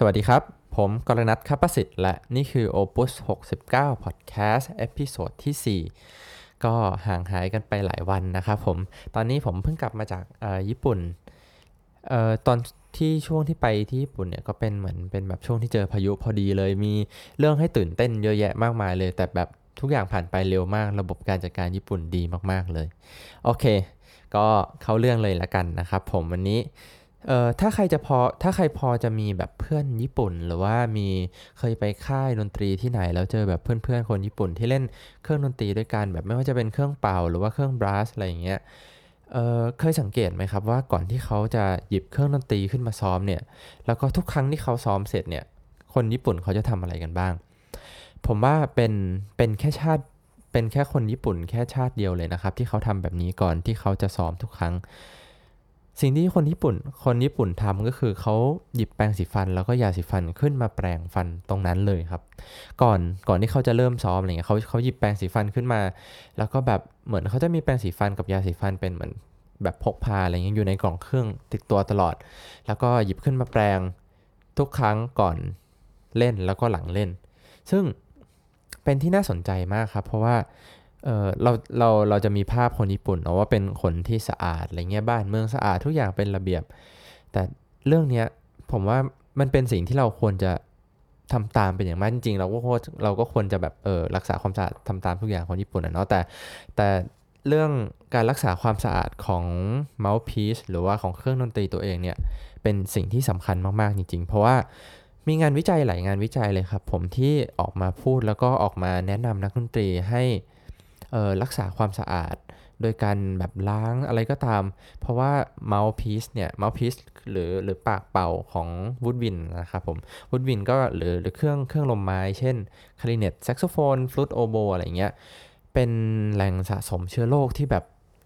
สวัสดีครับ ผมกรณัทคัปสิทธิ์ และนี่คือ Opus 69 Podcast episode ที่ 4 ก็ห่างหายกันไปหลายวันนะครับผม ตอนนี้ผมเพิ่งกลับมาจากญี่ปุ่นออตอนที่ช่วงที่ไปที่ญี่ปุ่นเนี่ยก็เป็นเหมือนเป็นแบบช่วงที่เจอพายุพอดีเลย มีเรื่องให้ตื่นเต้นเยอะแยะมากมายเลย แต่แบบทุกอย่างผ่านไปเร็วมาก ระบบการจัดการญี่ปุ่นดีมากๆเลย โอเค ก็เข้าเรื่องเลยละกันนะครับผมวันนี้ เอ่อถ้าใครจะพอถ้าใครพอจะมีแบบเพื่อนญี่ปุ่น หรือว่ามีเคยไปค่ายดนตรีที่ไหน แล้วเจอแบบเพื่อนๆคนญี่ปุ่นที่เล่นเครื่องดนตรีด้วยกันแบบไม่ว่าจะเป็นเครื่องเป่าหรือว่าเครื่องบลัสอะไรอย่างเงี้ยเออเคยสังเกตไหมครับว่าก่อนที่เขาจะหยิบเครื่องดนตรีขึ้นมาซ้อมเนี่ยแล้วก็ทุกครั้งที่เขาซ้อมเสร็จเนี่ยคนญี่ปุ่นเขาจะทำอะไรกันบ้าง ผมว่าเป็นเป็นแค่ชาติเป็นแค่คนญี่ปุ่นแค่ชาติเดียวเลยนะครับ ที่เขาทำแบบนี้ก่อนที่เขาจะซ้อมทุกครั้ง สิ่งที่คนญี่ปุ่น คนญี่ปุ่นทำก็คือเขาหยิบแปรงสีฟันแล้วก็ยาสีฟันขึ้นมาแปรงฟันตรงนั้นเลยครับ ก่อนก่อนที่เขาจะเริ่มซ้อมอะไรเงี้ยเขาเขาหยิบแปรงสีฟันขึ้นมา แล้วก็แบบเหมือนเขาจะมีแปรงสีฟันกับยาสีฟันเป็นเหมือนแบบพกพาอะไรเงี้ยอยู่ในกล่องเครื่องติดตัวตลอด แล้วก็หยิบขึ้นมาแปรงทุกครั้งก่อนเล่นแล้วก็หลังเล่น ซึ่งเป็นที่น่าสนใจมากครับ เพราะว่า เออเราเราเราจะมีภาพคนญี่ปุ่นเนาะว่าเป็นคนที่สะอาดอะไรเงี้ยบ้านเมืองสะอาดทุกอย่างเป็นระเบียบ แต่เรื่องเนี้ยผมว่ามันเป็นสิ่งที่เราควรจะทำตามเป็นอย่างมากจริงๆ เราก็เราก็ควรจะแบบเออรักษาความสะอาดทำตามทุกอย่างคนญี่ปุ่นนะเนาะแต่แต่เรื่องการรักษาความสะอาดของเมาส์พีซหรือว่าของเครื่องดนตรีตัวเองเนี่ยเป็นสิ่งที่สำคัญมากๆจริง ๆ เพราะว่ามีงานวิจัยหลายงานวิจัยเลยครับ ผมที่ออกมาพูดแล้วก็ออกมาแนะนำนักดนตรีให้ รักษาความสะอาด โดยการแบบล้างอะไรก็ตาม เพราะว่า mouthpiece เนี่ย mouthpiece หรือหรือปากเป่าของ woodwind นะครับผม woodwind ก็หรือหรือเครื่องเครื่องลมไม้ เช่นคลาริเนตแซกโซโฟนฟลูตโอโบอะไรเงี้ยเป็นแหล่งสะสมเชื้อโรคที่แบบ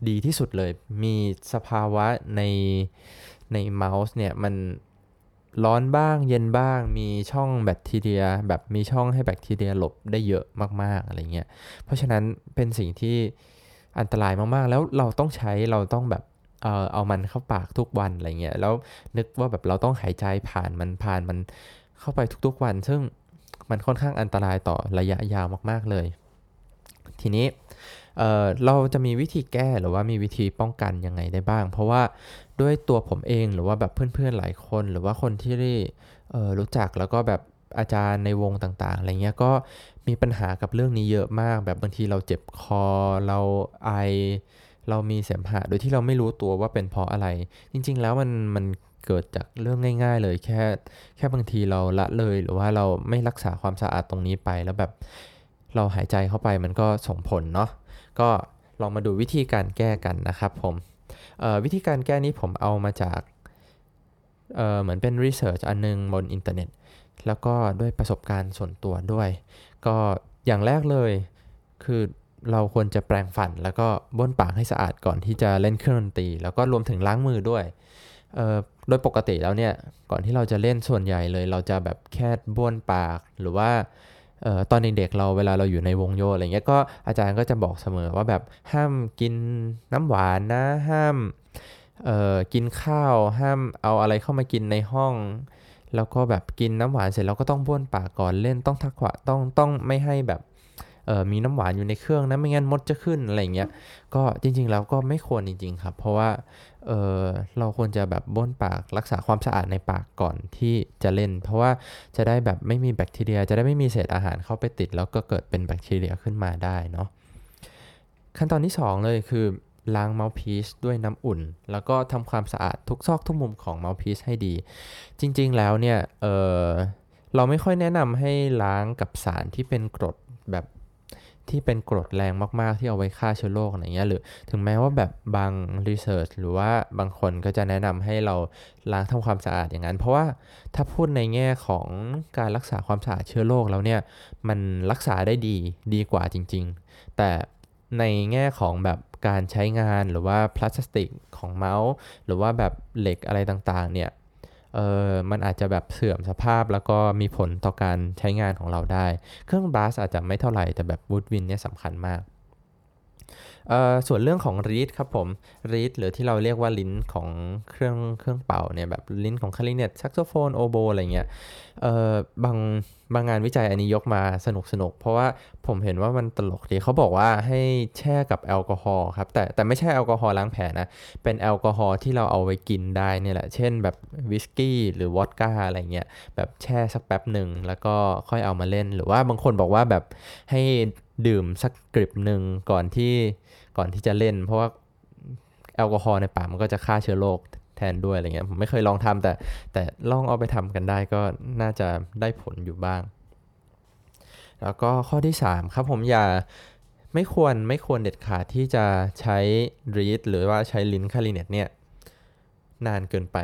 ดีที่สุดเลย มีสภาวะในใน mouth เนี่ยมัน ร้อนบ้างเย็นบ้างมีช่องแบคทีเรีย แบบมีช่องให้แบคทีเรียหลบได้เยอะมากๆอะไรเงี้ยเพราะฉะนั้นเป็นสิ่งที่อันตรายมากๆ แล้วเราต้องใช้เราต้องแบบเออเอามันเข้าปากทุกวันอะไรเงี้ยแล้วนึกว่าแบบเราต้องหายใจผ่านมันผ่านมันเข้าไปทุกๆวัน ซึ่งมันค่อนข้างอันตรายต่อระยะยาวมากๆเลย ทีนี้เเราจะมีวิธีแก้หรือว่ามีวิธีป้องกันยังไงได้บ้าง เพราะว่า ด้วยตัวผมเองหรือว่าแบบเพื่อนๆหลายคน หรือว่าคนที่รู้จักแล้วก็แบบอาจารย์ในวงต่างๆอะไรเงี้ยก็มีปัญหากับเรื่องนี้เยอะมาก แบบบางทีเราเจ็บคอ เราไอ เรามีเสมหะโดยที่เราไม่รู้ตัวว่าเป็นเพราะอะไร จริง ๆ แล้วมันมันเกิดจากเรื่องง่าย ๆ เลยแค่แค่บางทีเราละเลยหรือว่าเราไม่รักษาความสะอาดตรงนี้ไป แล้วแบบเราหายใจเข้าไปมันก็ส่งผลเนาะก็ลองมาดูวิธีการแก้กันนะครับผม วิธีการแก้นี้ผมเอามาจากเเหมือนเป็นรีเสิร์ชอันนึงบนอินเทอร์เน็ต แล้วก็ด้วยประสบการณ์ส่วนตัวด้วย ก็อย่างแรกเลยคือเราควรจะแปรงฟัน แล้วก็บ้วนปากให้สะอาดก่อนที่จะเล่นเครื่องดนตรี แล้วก็รวมถึงล้างมือด้วยโดยปกติแล้วเนี่ย ก่อนที่เราจะเล่นส่วนใหญ่เลย เราจะแบบแค่บ้วนปากหรือว่า ออตอนเด็กๆเราเวลาเราอยู่ในวงโยอะไรเงี้ยก็อาจารย์ก็จะบอกเสมอว่าแบบห้ามกินน้ำหวานนะห้ามกินข้าวห้ามเอาอะไรเข้ามากินในห้อง แล้วก็แบบกินน้ำหวานเสร็จเราก็ต้องบ้วนปากก่อนเล่นต้องทักขวะต้องต้องไม่ให้แบบ มีน้ำหวานอยู่ในเครื่องนะไม่งั้นมดจะขึ้นอะไรเงี้ยก็จริงๆแล้วก็ไม่ควรจริง ๆ ครับ เพราะว่าเออเราควรจะแบบบ้วนปากรักษาความสะอาดในปากก่อนที่จะเล่น เพราะว่าจะได้แบบไม่มีแบคทีเรีย จะได้ไม่มีเศษอาหารเข้าไปติด แล้วก็เกิดเป็นแบคทีเรียขึ้นมาได้เนาะขั้นตอนที่ 2 เลยคือล้าง mouthpiece ด้วยน้ำอุ่น แล้วก็ทำความสะอาดทุกซอกทุกมุมของ mouthpiece ให้ดี จริงๆแล้วเนี่ยเออเราไม่ค่อยแนะนำให้ล้างกับสารที่เป็นกรดแบบ ที่เป็นกรดแรงมากๆที่เอาไว้ฆ่าเชื้อโรคอะไรเงี้ยหรือถึงแม้ว่าแบบบาง research หรือว่าบางคนก็จะแนะนำให้เราล้างทำความสะอาดอย่างนั้น เพราะว่าถ้าพูดในแง่ของการรักษาความสะอาดเชื้อโรคแล้วเนี่ยมันรักษาได้ดีดีกว่าจริง ๆ แต่ในแง่ของแบบการใช้งานหรือว่าพลาสติกของเมาส์ หรือว่าแบบเหล็กอะไรต่างๆเนี่ย เออมันอาจจะแบบเสื่อมสภาพแล้วก็มีผลต่อการใช้งานของเราได้ เครื่องบลัสอาจจะไม่เท่าไหร่แต่แบบวูดวินเนี่ยสำคัญมาก ส่วนเรื่องของ reed ครับผม reed หรือที่เราเรียกว่าลิ้นของเครื่องเครื่องเป่าเนี่ยแบบลิ้นของคลาริเนตแซกโซโฟนโอโบอะไรเงี้ยบางบางงานวิจัยอันนี้ยกมาสนุกสนุกเพราะว่าผมเห็นว่ามันตลกดีเขาบอกว่าให้แช่กับแอลกอฮอล์ครับแต่แต่ไม่ใช่แอลกอฮอล์ล้างแผลนะ เป็นแอลกอฮอล์ที่เราเอาไว้กินได้เนี่ยแหละ เช่นแบบวิสกี้หรือวอดก้าอะไรเงี้ยแบบแช่สักแป๊บหนึ่งแล้วก็ค่อยเอามาเล่น หรือว่าบางคนบอกว่าแบบให้ดื่มสักกริบหนึ่งก่อนที่ก่อนที่จะเล่น เพราะว่าแอลกอฮอล์ในปากมันก็จะฆ่าเชื้อโรคแทนด้วยอะไรเงี้ยผมไม่เคยลองทำแต่ แต่ลองเอาไปทำกันได้ก็น่าจะได้ผลอยู่บ้าง แล้วก็ข้อที่ 3 ครับผมอย่าไม่ควรไม่ควรเด็ดขาดที่จะใช้รีดหรือว่าใช้ลิ้นคาริเนตเนี่ยนานเกินไป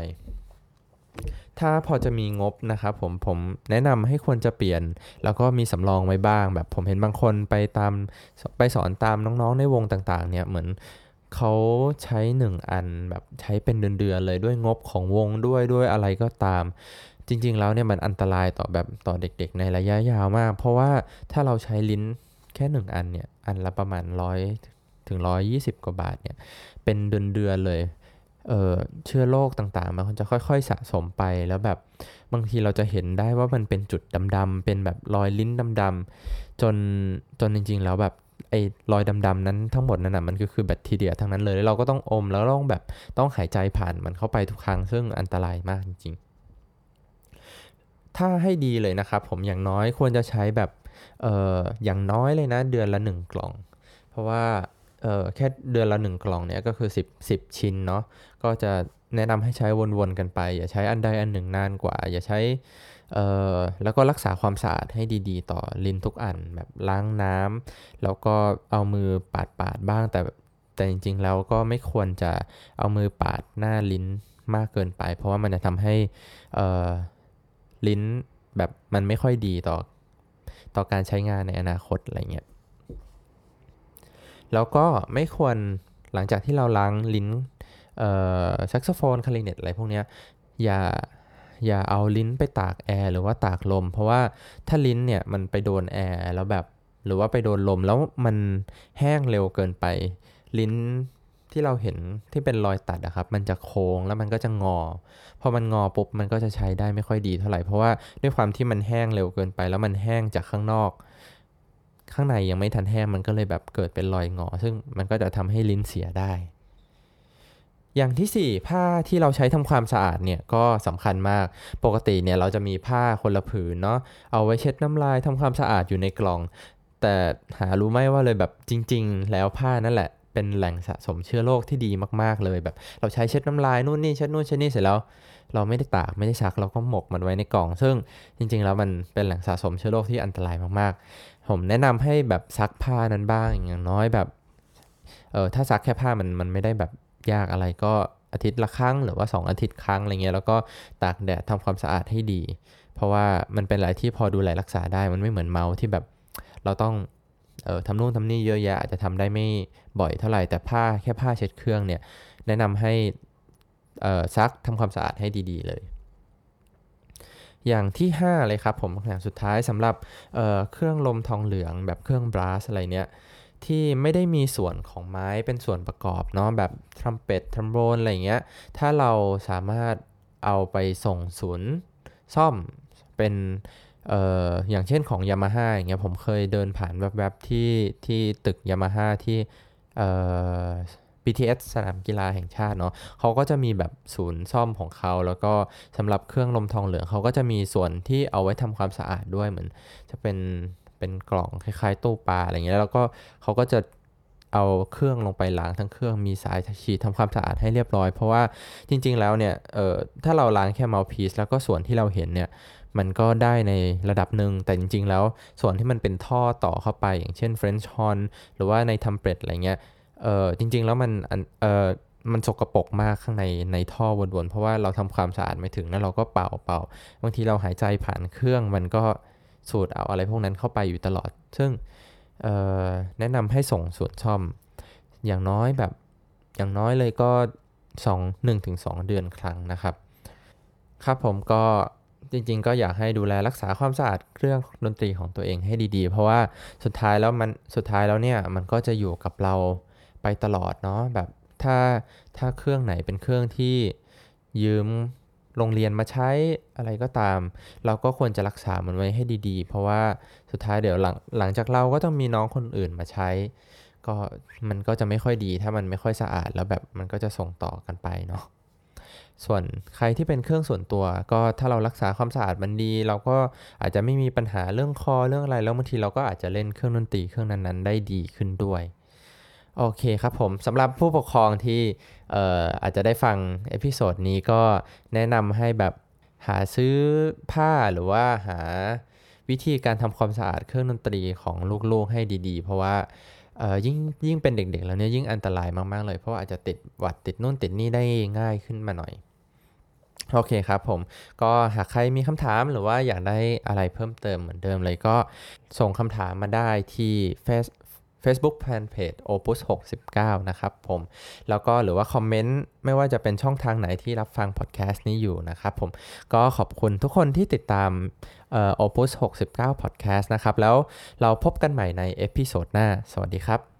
ถ้าพอจะมีงบนะครับผมผมแนะนำให้ควรจะเปลี่ยน แล้วก็มีสำรองไว้บ้าง แบบผมเห็นบางคนไปตามไปสอนตามน้องๆในวงต่างๆ เนี่ยเหมือนเขาใช้1อันแบบใช้เป็นเดือนๆเลยด้วยงบของวงด้วยด้วยอะไรก็ตาม จริง ๆ แล้วเนี่ยมันอันตรายต่อแบบต่อเด็กๆ ในระยะยาวมาก เพราะว่าถ้าเราใช้ลิ้นแค่1อันเนี่ยอันละประมาณร้อยถึง120กว่าบาทเนี่ยเป็นเดือนๆเลย เชื้อโรคต่างๆ มันจะค่อย ๆ สะสมไปแล้วแบบบางทีเราจะเห็นได้ว่ามันเป็นจุดดำๆเป็นแบบรอยลิ้นดำๆจนจนจริง ๆ แล้วแบบไอ้รอยดำๆนั้นทั้งหมดนั้นนะมันก็คือแบคทีเรียทั้งนั้นเลยแล้วเราก็ต้องอมแล้วต้องแบบต้องหายใจผ่านมันเข้าไปทุกครั้งซึ่งอันตรายมากจริง ๆ ถ้าให้ดีเลยนะครับ ผมอย่างน้อยควรจะใช้แบบเอ่ออย่างน้อยเลยนะ เดือนละ 1 กล่อง เพราะว่า เออแค่เดือนละ1กล่องเนี่ยก็คือ 10 10 ชิ้นเนาะก็จะแนะนำให้ใช้วนๆกันไป อย่าใช้อันใดอันหนึ่งนานกว่า อย่าใช้เอ่อแล้วก็รักษาความสะอาดให้ดีๆ ต่อลิ้นทุกอันแบบล้างน้ำแล้วก็เอามือปาดปาดบ้างแต่แต่จริงๆแล้วก็ไม่ควรจะเอามือปาดหน้าลิ้นมากเกินไป เพราะว่ามันจะทำให้เอ่อลิ้นแบบมันไม่ค่อยดีต่อต่อการใช้งานในอนาคตอะไรเงี้ย แล้วก็ไม่ควรหลังจากที่เราล้างลิ้นเอ่อแซกโซโฟนคลาริเนตอะไรพวกนี้อย่าอย่าเอาลิ้นไปตากแอร์หรือว่าตากลม เพราะว่าถ้าลิ้นเนี่ยมันไปโดนแอร์แล้วแบบหรือว่าไปโดนลมแล้วมันแห้งเร็วเกินไป ลิ้นที่เราเห็นที่เป็นรอยตัดอะครับ มันจะโค้งแล้วมันก็จะงอ พอมันงอปุ๊บมันก็จะใช้ได้ไม่ค่อยดีเท่าไหร่เพราะว่าด้วยความที่มันแห้งเร็วเกินไป แล้วมันแห้งจากข้างนอก ข้างในยังไม่ทันแห้งมันก็เลยแบบเกิดเป็นรอยงอ ซึ่งมันก็จะทำให้ลิ้นเสียได้ อย่างที่ 4 ผ้าที่เราใช้ทำความสะอาดเนี่ยก็สำคัญมาก ปกติเนี่ยเราจะมีผ้าคนละผืนเนาะเอาไว้เช็ดน้ำลายทำความสะอาดอยู่ในกล่อง แต่หารู้ไหมว่าเลยแบบจริง ๆ แล้วผ้านั่นแหละเป็นแหล่งสะสมเชื้อโรคที่ดีมากๆเลยแบบ เราใช้เช็ดน้ำลายนู่นนี่เช็ดนู่นเช็ดนี่เสร็จแล้ว เราไม่ได้ตากไม่ได้ซักเราก็หมกมันไว้ในกล่อง ซึ่งจริงๆ แล้วมันเป็นแหล่งสะสมเชื้อโรคที่อันตรายมากๆ ผมแนะนำให้แบบซักผ้านั้นบ้างอย่างน้อยแบบเออถ้าซักแค่ผ้ามันมันไม่ได้แบบยากอะไรก็อาทิตย์ละครั้งหรือว่า 2 อาทิตย์ครั้งอะไรเงี้ยแล้วก็ตากแดดทำความสะอาดให้ดี เพราะว่ามันเป็นอะไรที่พอดูแลรักษาได้มันไม่เหมือนเมาส์ที่แบบเราต้องเออทำนู่นทำนี่เยอะแยะอาจจะทำได้ไม่บ่อยเท่าไหร่แต่ผ้าแค่ผ้าเช็ดเครื่องเนี่ยแนะนำให้เออซักทำความสะอาดให้ดี ๆ เลย อย่างที่ 5 เลยครับผมอย่างสุดท้ายสำหรับเเครื่องลมทองเหลืองแบบเครื่องบลัสอะไรเนี้ยที่ไม่ได้มีส่วนของไม้เป็นส่วนประกอบเนาะแบบทรัมเป็ตทรัมโบนอะไรเงี้ยถ้าเราสามารถเอาไปส่งศูนย์ซ่อมเป็นเอ่ออย่างเช่นของยามาฮ่าอย่างเงี้ยผมเคยเดินผ่านแวบๆที่ที่ตึกยามาฮ่าที่เอ่อ BTS สนามกีฬาแห่งชาติเนาะเขาก็จะมีแบบศูนย์ซ่อมของเขา แล้วก็สำหรับเครื่องลมทองเหลืองเขาก็จะมีส่วนที่เอาไว้ทำความสะอาดด้วยเหมือน จะเป็นเป็นกล่องคล้ายๆตู้ปลาอะไรเงี้ยแล้วก็เขาก็จะเอาเครื่องลงไปล้างทั้งเครื่องมีสายฉีดทำความสะอาดให้เรียบร้อย เพราะว่าจริง ๆ แล้วเนี่ยเอ่อถ้าเราล้างแค่เมาส์พีซแล้วก็ส่วนที่เราเห็นเนี่ยมันก็ได้ในระดับหนึ่งแต่จริง ๆ แล้วส่วนที่มันเป็นท่อต่อเข้าไป อย่างเช่น French horn หรือว่าในทัมเปรตอะไรเงี้ย เออจริง ๆ แล้วมันเออมันสกรปรกมากข้างในในท่อวนๆ เพราะว่าเราทำความสะอาดไม่ถึงแล้วเราก็เป่าเป่าบางทีเราหายใจผ่านเครื่องมันก็สูตรเอาอะไรพวกนั้นเข้าไปอยู่ตลอด ซึ่งแนะนำให้ส่งส่วนซ่อม อย่างน้อยแบบอย่างน้อยเลยก็2 1-2เดือนครั้งนะครับ ครับผมก็จริง ๆ ก็อยากให้ดูแลรักษาความสะอาดเครื่องดนตรีของตัวเองให้ดีๆ เพราะว่าสุดท้ายแล้วมันสุดท้ายแล้วเนี่ยมันก็จะอยู่กับเรา ไปตลอดเนาะแบบถ้าถ้าเครื่องไหนเป็นเครื่องที่ยืมโรงเรียนมาใช้อะไรก็ตาม เราก็ควรจะรักษามันไว้ให้ดีๆ เพราะว่าสุดท้ายเดี๋ยวหลังหลังจากเราก็ต้องมีน้องคนอื่นมาใช้ ก็มันก็จะไม่ค่อยดีถ้ามันไม่ค่อยสะอาดแล้วแบบมันก็จะส่งต่อกันไปเนาะส่วนใครที่เป็นเครื่องส่วนตัว ก็ถ้าเรารักษาความสะอาดมันดี เราก็อาจจะไม่มีปัญหาเรื่องคอเรื่องอะไรแล้วบางทีเราก็อาจจะเล่นเครื่องดนตรีเครื่องนั้นๆ ได้ดีขึ้นด้วย โอเคครับผมสำหรับผู้ปกครองที่อออาจจะได้ฟัง episode นี้ก็แนะนำให้แบบหาซื้อผ้าหรือว่าหาวิธีการทำความสะอาดเครื่องดนตรีของลูกๆให้ดีๆ เพราะว่ายิ่งยิ่งเป็นเด็กๆ แล้วเนี่ยยิ่งอันตรายมากๆเลย เพราะว่าอาจจะติดหวัดติดนู่นติดนี่ได้ง่ายขึ้นมาหน่อย โอเคครับผมก็หากใครมีคำถามหรือว่าอยากได้อะไรเพิ่มเติมเหมือนเดิมเลยก็ส่งคำถามมาได้ที่ Face Facebook Fanpage Opus 69 นะครับผม แล้วก็หรือว่าคอมเมนต์ไม่ว่าจะเป็นช่องทางไหนที่รับฟังพอดแคสต์นี้อยู่นะครับผม ก็ขอบคุณทุกคนที่ติดตามเอ่อ Opus 69 Podcast นะครับ แล้วเราพบกันใหม่ใน episode หน้า สวัสดีครับ